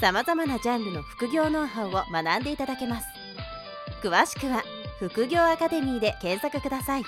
さまざまなジャンルの副業ノウハウを学んでいただけます詳しくは副業アカデミーで検索ください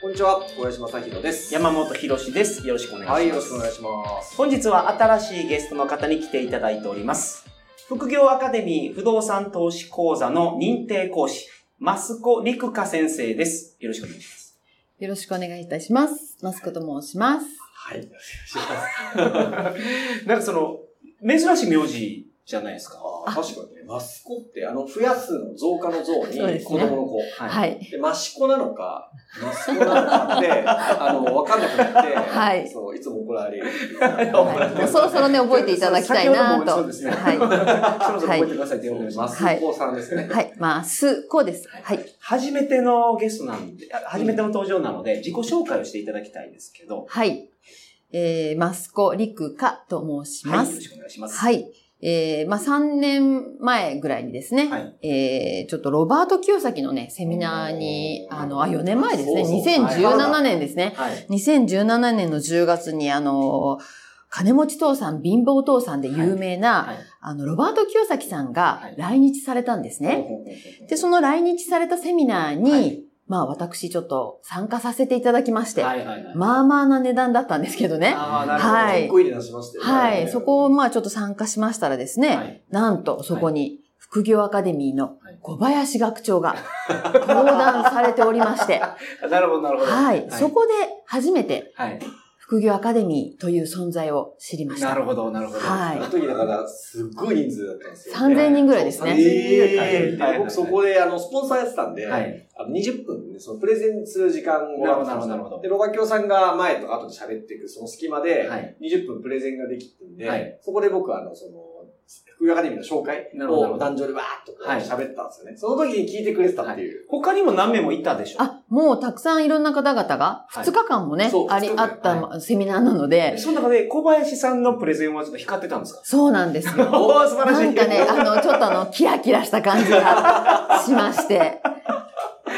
こんにちは、小林正宏です。山本博史です。よろしくお願いします。はい、よろしくお願いします。本日は新しいゲストの方に来ていただいております。副業アカデミー不動産投資講座の認定講師、マスコ陸香先生です。よろしくお願いします。よろしくお願いいたします。マスコと申します。はい。よろしくお願いします。なんかその、珍しい名字じゃないですか。あ確かにね、マスコって、あの、増やすの、増加の増に、子供の子。ははい。で、マシコなのか、マスコなのかって、あの、わかんなくなって、はいそう、いつも怒られる。はい、そろそろね、覚えていただきたいなと。そうですね。はい。そろそろ覚えてくださいってお願いします。マスコさんですね。はい。まあ、す、こうです。はい。初めてのゲストなんで、あ初めての登場なので、自己紹介をしていただきたいんですけど。はい。えー、マスコリクカと申しはい。よろます。しくお願いします。はい。えー、まあ、3年前ぐらいにですね、はいえー、ちょっとロバート清崎のね、セミナーに、あの、あ、4年前ですね、そうそう2017年ですね。はい。2017年の10月に、あの、金持ち父さん、貧乏父さんで有名な、はい。あの、ロバート清崎さんがはい来日されたんですね。で、その来日されたセミナーに、はいまあ私ちょっと参加させていただきまして、はいはいはい。まあまあな値段だったんですけどね。ああ、なるほど。はい結構いい値段しましたよね。はい。そこをまあちょっと参加しましたらですね、はいなんとそこに副業アカデミーのはい小林学長が 登壇されておりまして、なるほど、なるほど。はい。そこで初めてはい。副業アカデミーという存在を知りました。なるほど、なるほど。はいあの時だから、すっごい人数だったんですよ。3000人ぐらいですね。3000人ぐらいはいで僕そこで、あの、スポンサーやってたんで、はい。あの20分で、そのプレゼンする時間をなるほどなるほどなるほどで、ロガキョウさんが前と後で喋っていくその隙間で、はい20分プレゼンができてんで、はいそこで僕はあの、その、副業アカデミーの紹介を壇上でわーっと喋ったんですよね。その時に聞いてくれてたっていう。他にも何名もいたでしょ？あ、もうたくさんいろんな方々が、はい。2日間もね、あり、2日間。あったセミナーなので、その中で小林さんのプレゼンはちょっと光ってたんですか？そうなんですよ。おー素晴らしい。なんかね、あの、ちょっとあの、キラキラした感じがしまして、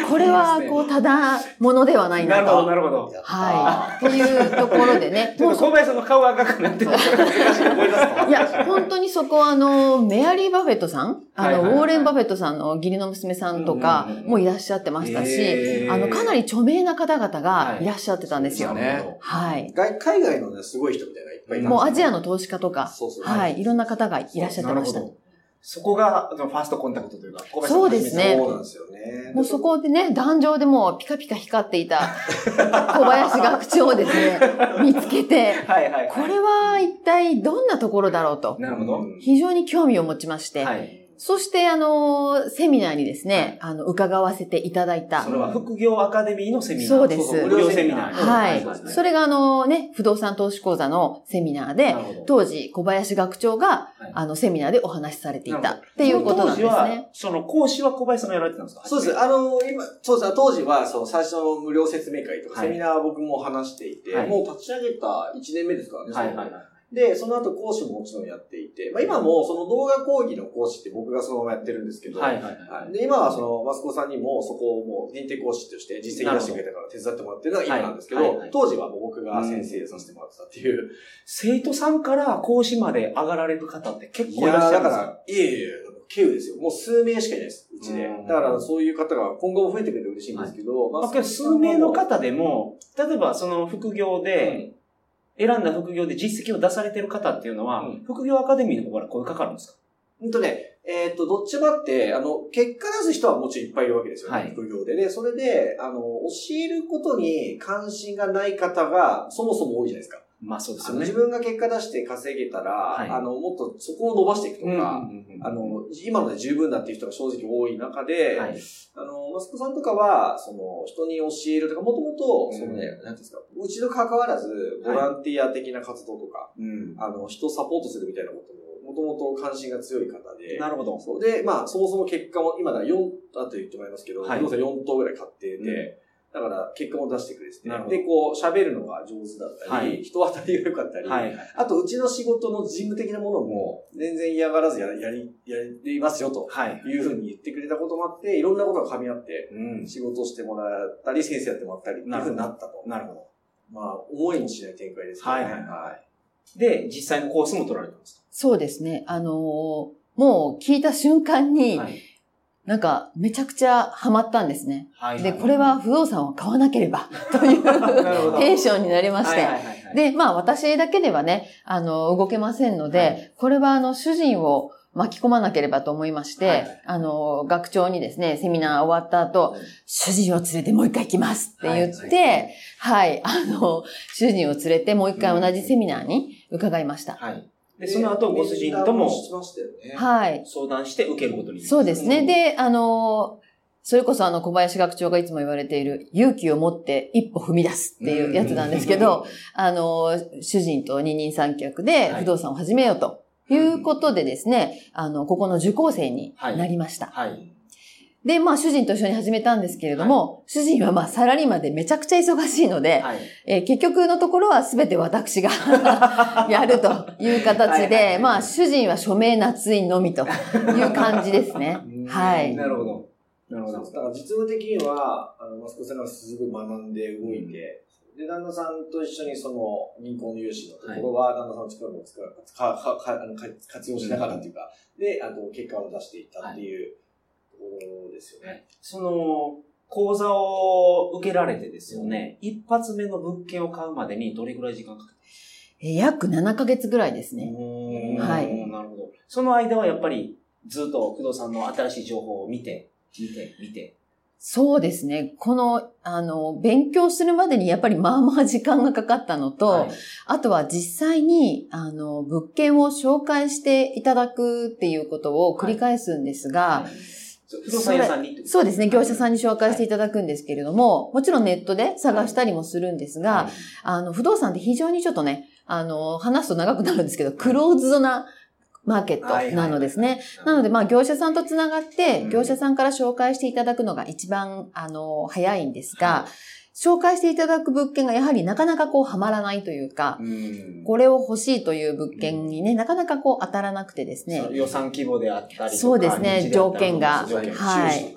これは、こう、ただものではないななるほど、と。なるほど。はい。っていうところでね、もう小林さんの顔が赤くなってるい思い出すと。いや、本当にそこはあの、メアリー・バフェットさん？あの、ウォーレン・バフェットさんの義理の娘さんとかもいらっしゃってましたへし、ーあの、かなり著名な方々がいらっしゃってたんですよ。はいねはい。外海外のね、すごい人みたいないっぱいいもうアジアの投資家とか。はい、いろんな方がいらっしゃってましたなる。ほど。そこが、そのファーストコンタクトというか、小林さんそうですねそうなんですよね。もうそこでね、壇上でもうピカピカ光っていた 小林学長をですね、見つけて、はいはいはい。これは一体どんなところだろうと、なるほど。うん非常に興味を持ちまして、はい。そしてあの、セミナーにですね、あの、伺わせていただいたそ。れは副業アカデミーのセミナー。そうです無料セミナー。はいそうです。ねそれがあのね、不動産投資講座のセミナーで当時小林学長がはい、あの、セミナーでお話しされていたっていうことなんですその当時はね。その講師は小林さんがやられてたんですか？そうです。あの、今、そうです。当時は、その最初の無料説明会とか、はいセミナー僕も話していて、はいもう立ち上げた1年目ですからね。はいはいはい。で、その後講師ももちろんやっていて、まあ今もその動画講義の講師って僕がそのままやってるんですけど、はいはいはい。はいで、今はその、マスコさんにもそこをもう認定講師として実績出してくれたから手伝ってもらってるのが今なんですけど、はいはいはい当時はもう僕が先生させてもらってたっていう。生徒さんから講師まで上がられる方って結い構いらっしゃるんですか？だから、いえいえ、経由ですよ。もう数名しかいないです、うちでうん。だからそういう方が今後も増えてくれて嬉しいんですけど、まあ、けど数名の方でも、例えばその副業で、選んだ副業で実績を出されてる方っていうのは、うん副業アカデミーの方から声かかるんですか？うんとね、えっ、と、どっちもあって、あの、結果出す人はもちろんいっぱいいるわけですよね、はい副業で。で、それで、あの、教えることに関心がない方がそもそも多いじゃないですか。まあそうですよね。自分が結果出して稼げたら、はいあの、もっとそこを伸ばしていくとか、あの、今ので十分だっていう人が正直多い中で、はい。あの、マスコさんとかは、その、人に教えるとか、もともと、そのね、うんなんですか、うちと関わらず、ボランティア的な活動とか、うん。あの、人をサポートするみたいなことも、もともと関心が強い方で、なるほど。そう。で、まあ、そもそも結果も、今だ4、あと言ってもらいますけど、はい。不動産4棟ぐらい買ってて、うんだから結果も出してくれてて、で、こう、喋るのが上手だったり、はい人当たりが良かったり、はい。あと、うちの仕事の事務的なものも、全然嫌がらずややり、やりますよ、とはい。いうふうに言ってくれたこともあって、いろんなことが噛み合って、うん。仕事をしてもらったり、先生やってもらったりっていうふうになったと。なるほど。まあ、思いもしない展開ですね。はいはいはいで、実際のコースも取られたんですそうですね。あのーもう聞いた瞬間に、かはい。なんかめちゃくちゃハマったんですね。はい。で、これは不動産を買わなければ というテンションになりまして。はいはいはいはい、で、まあ私だけではね、あの、動けませんので、はいこれはあの、主人を巻き込まなければと思いまして、はいはいあの、学長にですね、セミナー終わった後、主人を連れてもう一回行きますって言って、はい、あの、主人を連れてもう一回同じセミナーに伺いました。はい。で、その後、ご主人とも。はい。相談して受けることに。そうですね。で、あの、それこそあの小林学長がいつも言われている勇気を持って一歩踏み出すっていうやつなんですけど、あの、主人と二人三脚で不動産を始めようということでですね、あの、ここの受講生になりました。はい。で、まあ主人と一緒に始めたんですけれども、主人はまあサラリーマンでめちゃくちゃ忙しいので、はい。えー結局のところは全て私が やるという形はいはいはで、いまあ主人は署名捺印のみという感じですね うん。はい。なるほど。なるほど。だから実務的には、あの、マスコさんがすごい学んで動いて、で、旦那さんと一緒にその銀行の融資のところは、旦那さんの力も使うかかかあのか活用しながらっていうか、で、あの、結果を出していったっていうところですよね。その、講座を受けられてですよね、一発目の物件を買うまでにどれぐらい時間かかえー約7ヶ月ぐらいでするね。んはいなるほど。その間はやっぱりずっと不動産の新しい情報を見て、見て、見て。そうですね。この、あの、勉強するまでにやっぱりまあまあ時間がかかったのと、はいあとは実際に、あの、物件を紹介していただくっていうことを繰り返すんですが、不動産屋さんにそうですね、業者さんに紹介していたただくんですけれども、もちろんネットで探したりもするんですが、あの、不動産って非常にちょっとね、あの、話すと長くなるんですけど、クローズドなマーケットなのですね。なので、まあ、業者さんとつながってうん、業者さんから紹介していただくのが一番、あの、早いんですが、紹介していただく物件がやはりなかなかこう、はまらないというか、うん。これを欲しいという物件にね、なかなかこう、当たらなくてですね。予算規模であったりとか。そうですね条件が条件はい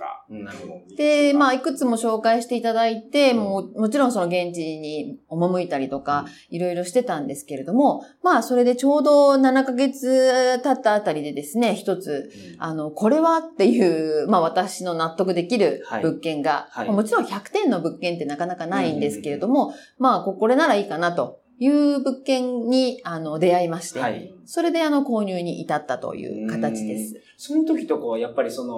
で、まあ、いくつも紹介していただいて、もう、もちろんその現地に赴いたりとか、いろいろしてたんですけれども、まあ、それでちょうど7ヶ月経ったあたりでですね、一つ、あの、これはっていう、まあ私の納得できるはい。物件が、はい。もちろん100点の物件ってなかなかないんですけれども、まあここれならいいかなという物件に、あの、出会いまして、はい。それであの、購入に至ったという形です。その時とかはやっぱりその、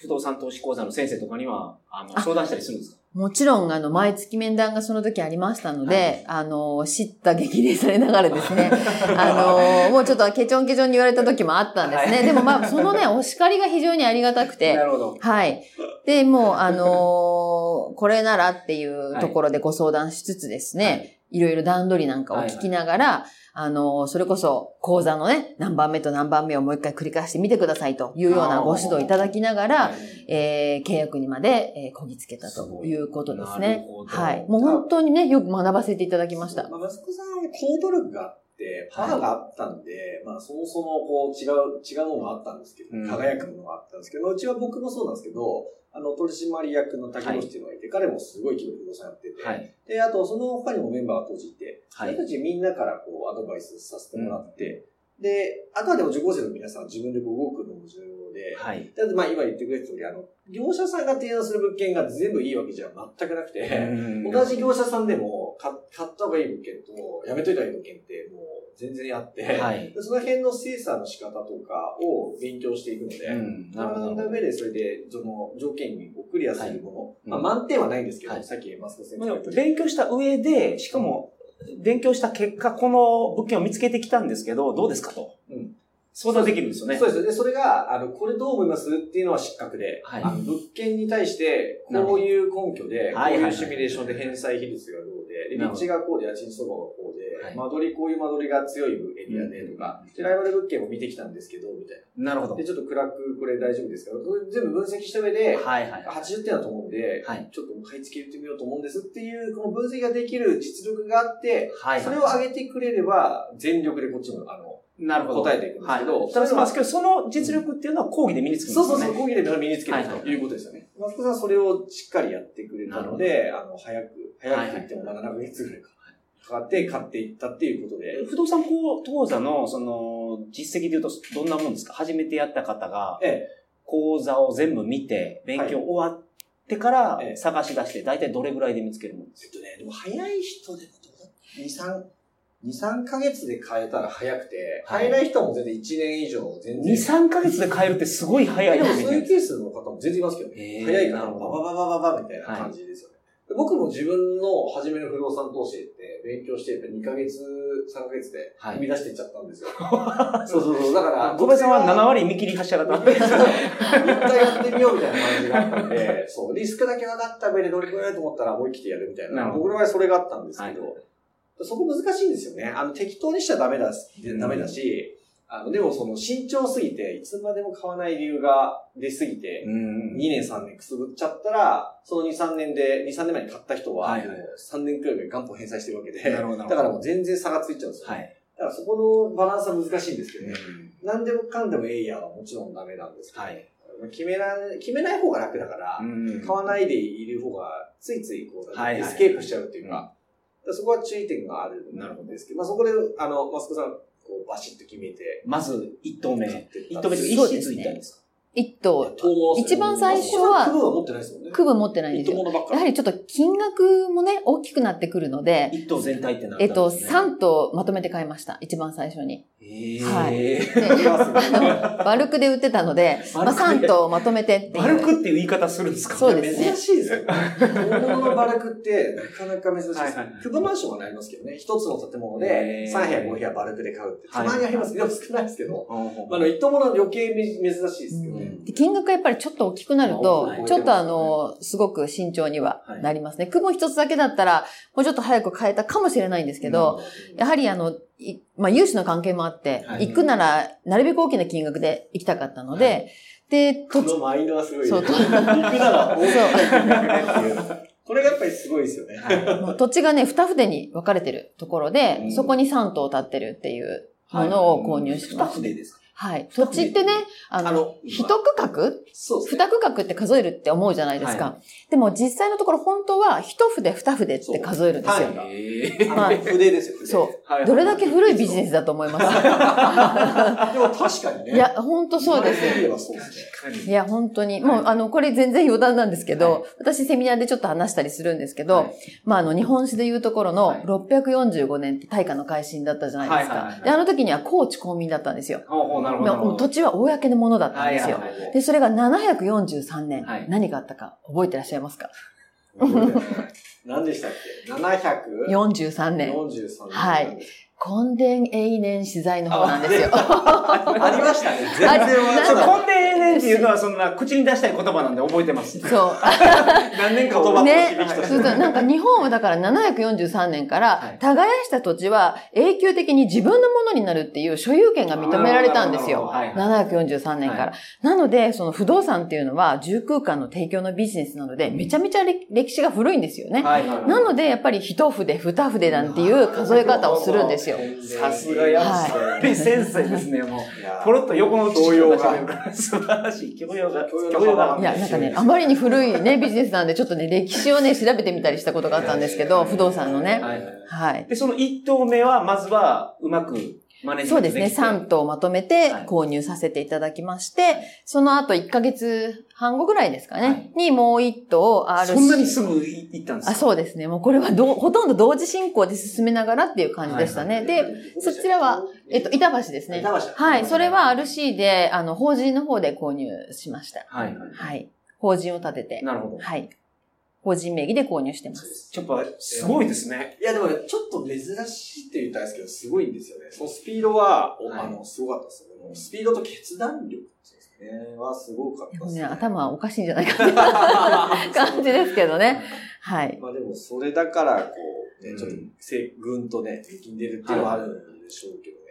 不動産投資講座の先生とかには、あの、あ相談したりするんですか？もちろん、あの、毎月面談がその時ありましたので、あの、知った激励されながらですね、あの、もうちょっとケチョンケチョンに言われた時もあったんですね。はいでもまあ、そのね、お叱りが非常にありがたくて、なるほど。はい。で、もう、あのー これならっていうところでご相談しつつですね、い、ろいろ段取りなんかを聞きながら、あのーそれこそ講座のね、何番目と何番目をもう一回繰り返してみてくださいというようなご指導いただきながら、えー契約にまで、えーこぎつけたということですね。はい。もう本当にね、よく学ばせていただきました。まあ、マスコさんは行動力があって、パワーがあったんで、まあ、そもそもこう違う、違うものがあったんですけど、うん。輝くものがあったんですけど、うちは僕もそうなんですけど、あの、取締役の竹野っていうのがいて、彼もすごい規模で不動産やってて、はい。で、あと、その他にもメンバーが当時いて、はい。たちみんなからこう、アドバイスさせてもらって、で、あとはでも受講生の皆さん自分でこう動くのも重要で、はい。だってまあ今言ってくれた通り、あの、業者さんが提案する物件が全部いいわけじゃ全くなくて、同じ業者さんでも買買った方がいい物件と、やめといた方がいい物件ってもう全然あって、はい。でその辺の精査の仕方とかを勉強していくので、うん。なるほど。学んだ上でそれでその条件にクリアするもの、はいまあ満点はないんですけど、はいさっきマスコ先生勉強した上で、しかも、勉強した結果、この物件を見つけてきたんですけど、どうですかと。うん相談できるんですよね。そうです。で、それが、あの、これどう思いますっていうのは失格で、はいあの物件に対して、こういう根拠で、こうはいはいはいいうシミュレーションで返済比率がどうで、立地がこうで、家賃相場がこうで、はい間取り、こういう間取りが強いエリアでとか、でライバル物件も見てきたんですけど、みたいなるほど。な。で、ちょっと暗くこれ大丈夫ですか？全部分析した上で、はいはい。80点だと思うんで、はいちょっと買い付けてみようと思うんですっていう、この分析ができる実力があって、はい。それを上げてくれれば、全力でこっちも、あの、なるほど。答えていくんですけどはい。ただその実力っていうのは講義で身につくんですよね。そうそうそう、講義で身につけてるはいということですよね。マスコさんはそれをしっかりやってくれたので、あの、早く、早くと言っても7ヶ月ぐらいかかかって買っていったっていうことで、不動産講座の、その、実績で言うとどんなもんですか？初めてやった方が、え講座を全部見て、勉強終わってからええ探し出して、大体どれぐらいで見つけるもんですえっとね、でも早い人でもどうだ ?2、3、2、3ヶ月で買えたら早くて、はい早い人はもう全然1年以上、全然。2、3ヶ月で買えるってすごい早いでも。そういうケースの方も全然いますけどね。早いから、ババババババみたいな感じですよね。僕も自分の初めの不動産投資って勉強して、やっぱ2ヶ月、3ヶ月ではい踏み出していっちゃったんですよ。そうそうそう。だから、小林さんは7割見切り発車だった。一回やってみようみたいな感じがあったんで、そう、リスクだけ分かった上でどれくらいと思ったら思い切ってやるみたいな。な僕の場合それがあったんですけど、はいそこ難しいんですよね。あの、適当にしちゃダメだダメだし、あの、でもその慎重すぎて、いつまでも買わない理由が出すぎて、うん2年3年くすぶっちゃったら、その2、3年で、2、3年前に買った人は、はいはい。もう3年くらいで元本返済してるわけで、だからもう全然差がついちゃうんですよ。はい。だからそこのバランスは難しいんですけどね。何でもかんでもエイヤーはもちろんダメなんですけど、はい。決めら決めない方が楽だから、うん買わないでいる方がついついこう、はいはいエスケープしちゃうっていうか、だからそこは注意点があるんですけど、まあそこで、あの、マスコさん、こう、バシッと決めて、まず、1棟目。買ってった1棟目というか、1そうですね。室行ったんですか？一棟、一番最初は区分は持ってないですもんね。区分持ってないんですよ。一棟ものばっかり。やはりちょっと金額もね、大きくなってくるので、1棟全体ってなったえっと、んですね。3棟まとめて買いました。一番最初に。へーはい でああの、バルクで売ってたので、まあ、バルクで3棟まとめてっていう。バルクっていう言い方するんですか？そうですね珍しいですよ。大物のバラクってなかなか珍しいです。はいはいはいクブマンションはなりますけどね、一つの建物でへー3部屋5部屋バルクで買うって、たはいまにありますけど、少ないですけど、あ、あの、一棟物は余計珍しいですけどね。うんで金額がやっぱりちょっと大きくなるとはい、ちょっとあの、すごく慎重にははい。なりますね。雲一つだけだったら、もうちょっと早く変えたかもしれないんですけど、やはりあの、いまあ、融資の関係もあって、はい。行くなら、なるべく大きな金額で行きたかったので、で、こ土地のマインドがすごい。そう。行くなら大きな金額ねっていう。これがやっぱりすごいですよね。土地がね、二筆に分かれてるところで、うん。そこに3棟建ってるっていうものを購入しま2す。筆ですか？はい。土地ってね、あの、あの一区画そうね。二区画って数えるって思うじゃないですか。はでも実際のところ本当は一筆二筆って数えるんですよ。はいへあの筆ですよ、筆。そうはいどれだけ古いビジネスだと思います？でも確かにね。いや、本当そうです。そうですね。いや、本当に。もう、あの、これ全然余談なんですけど、はい私セミナーでちょっと話したりするんですけど、はいまあ、あの、日本史でいうところのはい645年って大化の改新だったじゃないですかはいはいはいは。いで、あの時には高知公民だったんですよ。ほうほうなるほど土地は公のものだったんですよで、それが743年、はい何があったか覚えてらっしゃいますか？何でしたっけ ?743 ?43 年。年。はい根伝永年資材の方なんですよ。ありましたね。全然あれそう、忘れてた。根底年っていうのはそんな口に出したい言葉なんで覚えてます。そう。何年か言葉とね響きとしてそうそうなんか日本はだから743年からはい、耕した土地は永久的に自分のものになるっていう所有権が認められたんですよ。はい743年から。なので、その不動産っていうのは住空間の提供のビジネスなので、めちゃめちゃ歴歴史が古いんですよね。はいはい。なので、やっぱり一筆、二筆なんていう数え方をするんですよ。さすがやっぱり先生ですね、もう。ポロッと横の教養が素晴らしい。教養が。いや、なんかね、あまりに古いね、ビジネスなんで、ちょっとね、歴史をね、調べてみたりしたことがあったんですけど、不動産のね。はいはいはい。で、その一棟目は、まずは、うまくそうですね、3棟まとめてはい購入させていただきまして、その後1ヶ月半後ぐらいですかね、はいにもう1棟 RC。そんなにすぐ行ったんですか？あ、そうですね。もうこれはどうほとんど同時進行で進めながらっていう感じでしたね。はいで、そちらは、えっと、板橋ですね。板橋はい。それは RC で、あの、法人の方で購入しました。はいはい。はい。法人を立てて。なるほど。はい。法人名義で購入してます。ちょっと、すごいですね。いや、でもね、ちょっと珍しいって言ったんですけど、すごいんですよね。そのスピードは、おはいあの、すごかったですよね。スピードと決断力ですね。はすごかったですね。ね、頭おかしいんじゃないかって 感じですけどね。はい。まあでも、それだから、こう、ね、ちょっとせ、ぐんとね、平均出るっていうのはあるんでしょうけどね。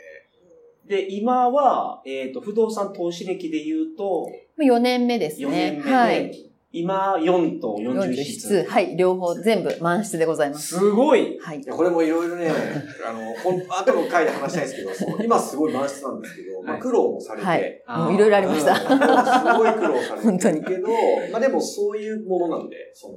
で、今は、えっ、と、不動産投資歴で言うと、4年目です4ね。年目で、はい。今4と40 40室室。。はい。両方全部満室でございます。すごいはいこれもいろいろね、あの、ほん後の回で話したいんですけど、今すごい満室なんですけど、まあ苦労もされて、はい。もういろいろありました。うんすごい苦労されて本当にるけど、まあでもそういうものなんで、その、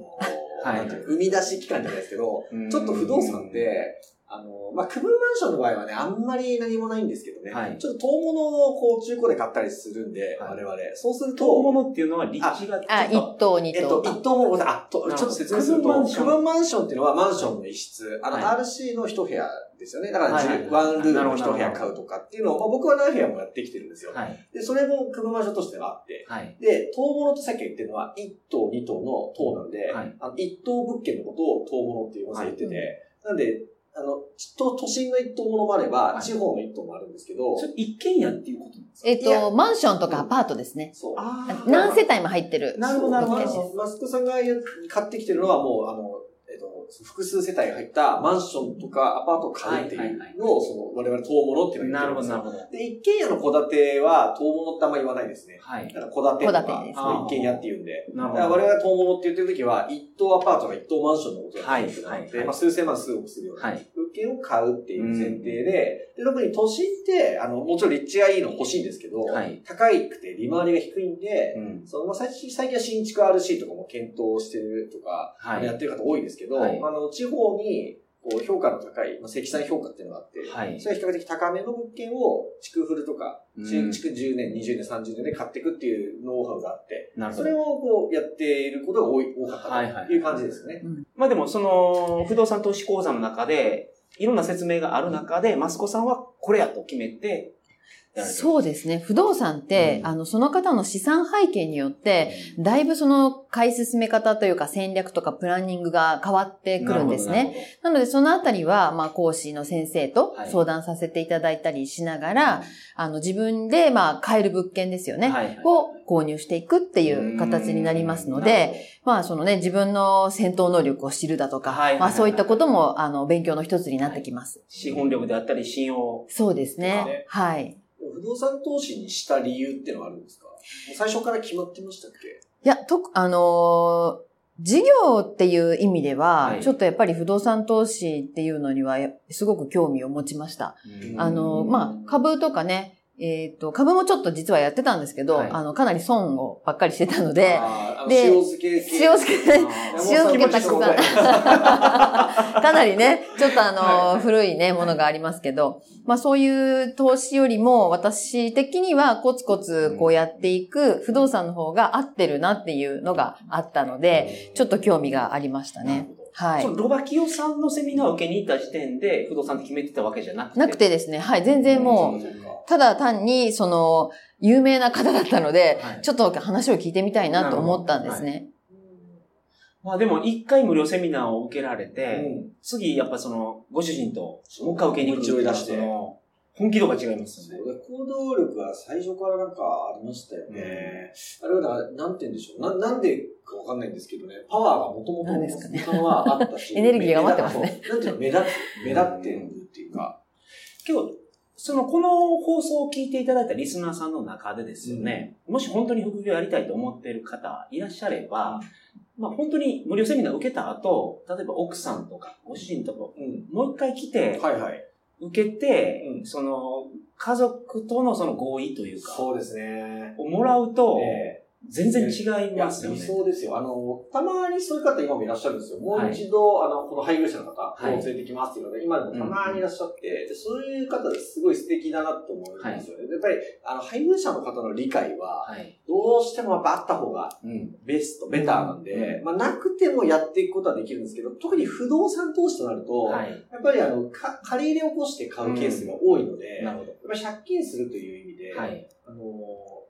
はいなんていうの生み出し期間じゃないですけど、うんちょっと不動産って、あの、まあ、区分マンションの場合はね、あんまり何もないんですけどね、はい。ちょっと遠物をこう中古で買ったりするんで、はい。我々。そうすると、遠物っていうのは立地があ、ちょっ1棟、2えっと、棟。一棟も、あ、と、ちょっと説明すると、区分マンション。っていうのはマンションの一室、あの、は RC の一部屋ですよね。だから、ワンルームの一部屋買うとかっていうのを、まあ、僕は何部屋もやってきてるんですよ。とはい。で、それも区分マンションとしてはあって、はい。で、棟物とさっき言ってるのは、1棟、2棟の棟なんで、はい。あの1棟物件のことを棟物っていうまず言ってて、なんで、あの、都都心の1棟物もあれば、はい地方の1棟もあるんですけど、それ一軒家っていうことなんですか？えっいやと、マンションとかアパートですね。そう。何世帯も入ってる。なるほどなるほどマスクさんが買ってきてるのはもう、あの、えっと、複数世帯が入ったマンションとかアパートを買うっていうのを、その、我々統物っていうのをなるほど、言ってるんですよなるほど。で、一軒家の戸建ては、統物ってあんま言わないですね。はい。だから戸建てとか、一軒家って言うんで。なるだから我々が統物って言ってるときは、一棟アパートが一棟マンションのことだってなので、まあ数千万数億するようなはい。物件を買うっていう前提で、で、特に都心って、あの、もちろん立地がいいの欲しいんですけど、はい高くて利回りが低いんで、うん。そのまあ、最近最近は新築 RC とかも検討してるとか、はい。やってる方多いですけど、はいまあ、あの地方にこう評価の高い、まあ、積算評価っていうのがあって、はいそれは比較的高めの物件を築フルとか、うん新築10年、20年、30年で買っていくっていうノウハウがあって、それ。をこうやっていることが多い多かったという感じですね。まあでも、その、不動産投資講座の中で、いろんな説明がある中で、マスコさんはこれやと決めて、そうですね。不動産って、うんあの、その方の資産背景によって、だいぶその買い進め方というか戦略とかプランニングが変わってくるんですね。。なので、そのあたりは、まあ、講師の先生とはい相談させていただいたりしながら、あの、自分で、まあ、買える物件ですよね。はいはいを購入していくっていう形になりますので、、まあ、そのね、自分の戦闘能力を知るだとか、はいはいはいまあ、そういったことも、あの、勉強の一つになってきます。資本力であったり、信用。そうですねね。はい。不動産投資にした理由っていうのはあるんですか？最初から決まってましたっけ？いや、と、あのー事業っていう意味では、はい。ちょっとやっぱり不動産投資っていうのには、すごく興味を持ちました。あの、まあ、株とかね、えっ、と、株もちょっと実はやってたんですけど、はいあの、かなり損をばっかりしてたので、で塩漬け系。塩漬け、あ塩漬けたくさん。かなりね、ちょっとあの、はい古いね、ものがありますけど、まあそういう投資よりも、私的にはコツコツこうやっていく不動産の方が合ってるなっていうのがあったので、ちょっと興味がありましたね。はいそ。のロバキオさんのセミナーを受けに行った時点で不動産って決めてたわけじゃなくて。なくてですね、はい、全然もう、ただ単に、その、有名な方だったので、はいちょっと話を聞いてみたいなと思ったんですね。まあでも、一回無料セミナーを受けられて、うん次、やっぱその、ご主人と、もう一回受けに行くっていうのは口を出して本気度が違いますよね。行動力が最初からなんかありましたよね。あれはだから、なんて言うんでしょう。な、なんでかわかんないんですけどね、パワーがもともとなんですかねはあったし。エネルギーが余ってますね。なんていうの、目立つ、目立ってるっていうか。今日、その、この放送を聞いていただいたリスナーさんの中でですよね、もし本当に副業やりたいと思っている方いらっしゃれば、まあ本当に無料セミナー受けた後、例えば奥さんとかご主人とか、うん。もう一回来て、はいはい。受けて、うんその、家族とのその合意というか、そうですね。をもらうと、え全然違いいや、ますよね。理想ですよ。あの、たまにそういう方今もいらっしゃるんですよ。もはいう一度、あの、この配偶者の方をい連れてきますっていうので、今でもたまにいらっしゃって、でそういう方ですごい素敵だなと思うんですよね。やっぱり、あの、配偶者の方の理解は、はい。どうしてもやっぱあった方がうん。ベスト、ベターなんで、まあ、なくてもやっていくことはできるんですけど、特に不動産投資となると、はい。やっぱりあの、か借り入れを起こして買うケースが多いので、やっなるほぱり借金するという意味で、ど。はい。あの、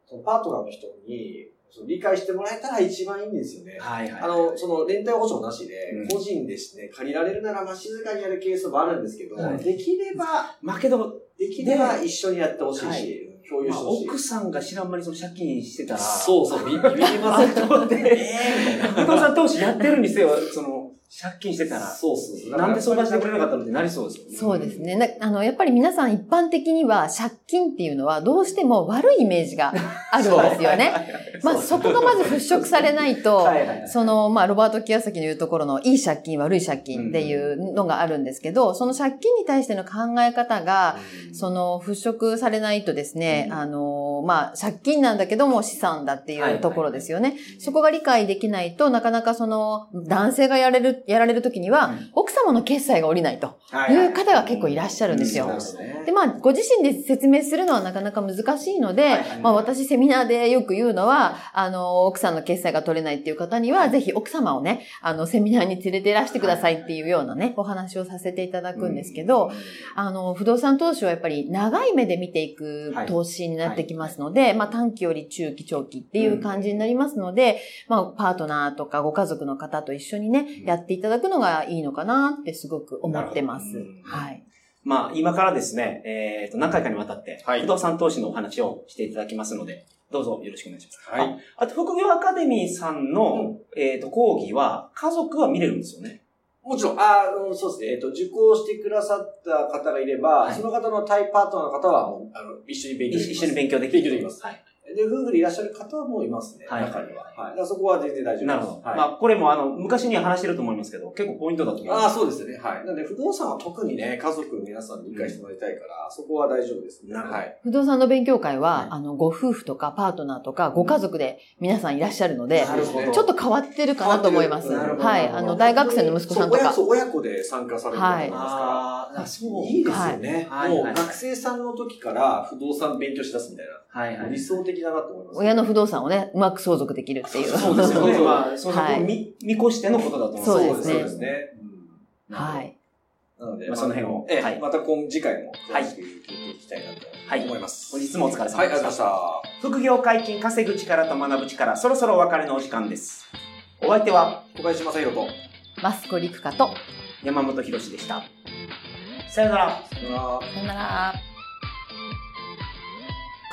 そのパートナーの人に、理解してもらえたら一番いいんですよね。はい。はい。あの、その、連帯保証なしでうん、個人でしてね、借りられるなら、まあ、静かにやるケースもあるんですけど、はいできれば、まあけど、できれば一緒にやってほしいはし、共有まあ、してほしい。奥さんが知らん間にその借金してたら、そうそう、ビビりませんと思って。えーみたいな不動産投資やってるにせよ、その、借金してたら、そうそうそう。なんで相談してくれなかったのってなりそうですよね。そうですね。なあの、やっぱり皆さん一般的には借金っていうのはどうしても悪いイメージが あるんですよね。まあそこがまず払拭されないと、はいはいはいその、まあロバート・キヤサキの言うところのいい借金、悪い借金っていうのがあるんですけど、その借金に対しての考え方が、その払拭されないとですね、うんあの、まあ借金なんだけども資産だっていうところですよね。そこが理解できないとなかなかその男性がやられる、やられる時には、うん。奥様の決済が下りないとい。う方が結構いらっしゃるんですよ。で、まあ、ご自身で説明するのはなかなか難しいので、まあ、私セミナーでよく言うのは、あの、奥さんの決済が取れないっていう方には、ぜひ奥様をね、あの、セミナーに連れていらしてくださいっていうようなね、お話をさせていただくんですけど、あの、不動産投資はやっぱり長い目で見ていくはい。投資になってきますので、まあ短期より中期、長期っていう感じになりますので、まあパートナーとかご家族の方と一緒にね、やっていただくのがいいのかなってすごく思ってます。はい。まあ、今からですね、えっ、と、何回かにわたって、はい不動産投資のお話をしていただきますので、どうぞよろしくお願いします。はい。あと、副業アカデミーさんの、えっ、と、講義は、家族は見れるんですよね。もちろん、ああの、そうですね。えっと、受講してくださった方がいれば、はいその方のタイパートナーの方は、もう、あの、一緒に勉強できます。一緒に勉強できる。勉強できます。はい。で、夫婦でいらっしゃる方はもういますね。はい中には。はい。だからそこは全然大丈夫です。なるほど。はい。まあ、これもあの、昔には話してると思いますけど、結構ポイントだと思います。ああ、そうですね。はい。なので、不動産は特にね、家族皆さんに理解してもらいたいから、そこは大丈夫ですね。なるほどはい。不動産の勉強会は、はいあの、ご夫婦とかパートナーとかご家族で皆さんいらっしゃるので、なるほどちょっと変わってるかなと思います。なるほどはい。あの、大学生の息子さんとか。そう親子で参加される方もいますから。ああ、そう。いいですよね。もうはいはい学生さんの時から不動産勉強しだすみたいな。はいはい。理想的だなと思います。親の不動産をね、うまく相続できるっていう。そうですよね。そうまあ、そうはい見、見越してのことだと思います。そうですねそうですね。うんはい。なので、まあその辺をええはいまた今次回もはい聞いていきたいなはいと思います。本日もお疲れ様でした。はい、ありがとうございました。副業解禁、稼ぐ力と学ぶ力、そろそろお別れのお時間です。お相手は小林正宏と、マスコリクカと、山本博史でした。さよなら。さよならさよなら。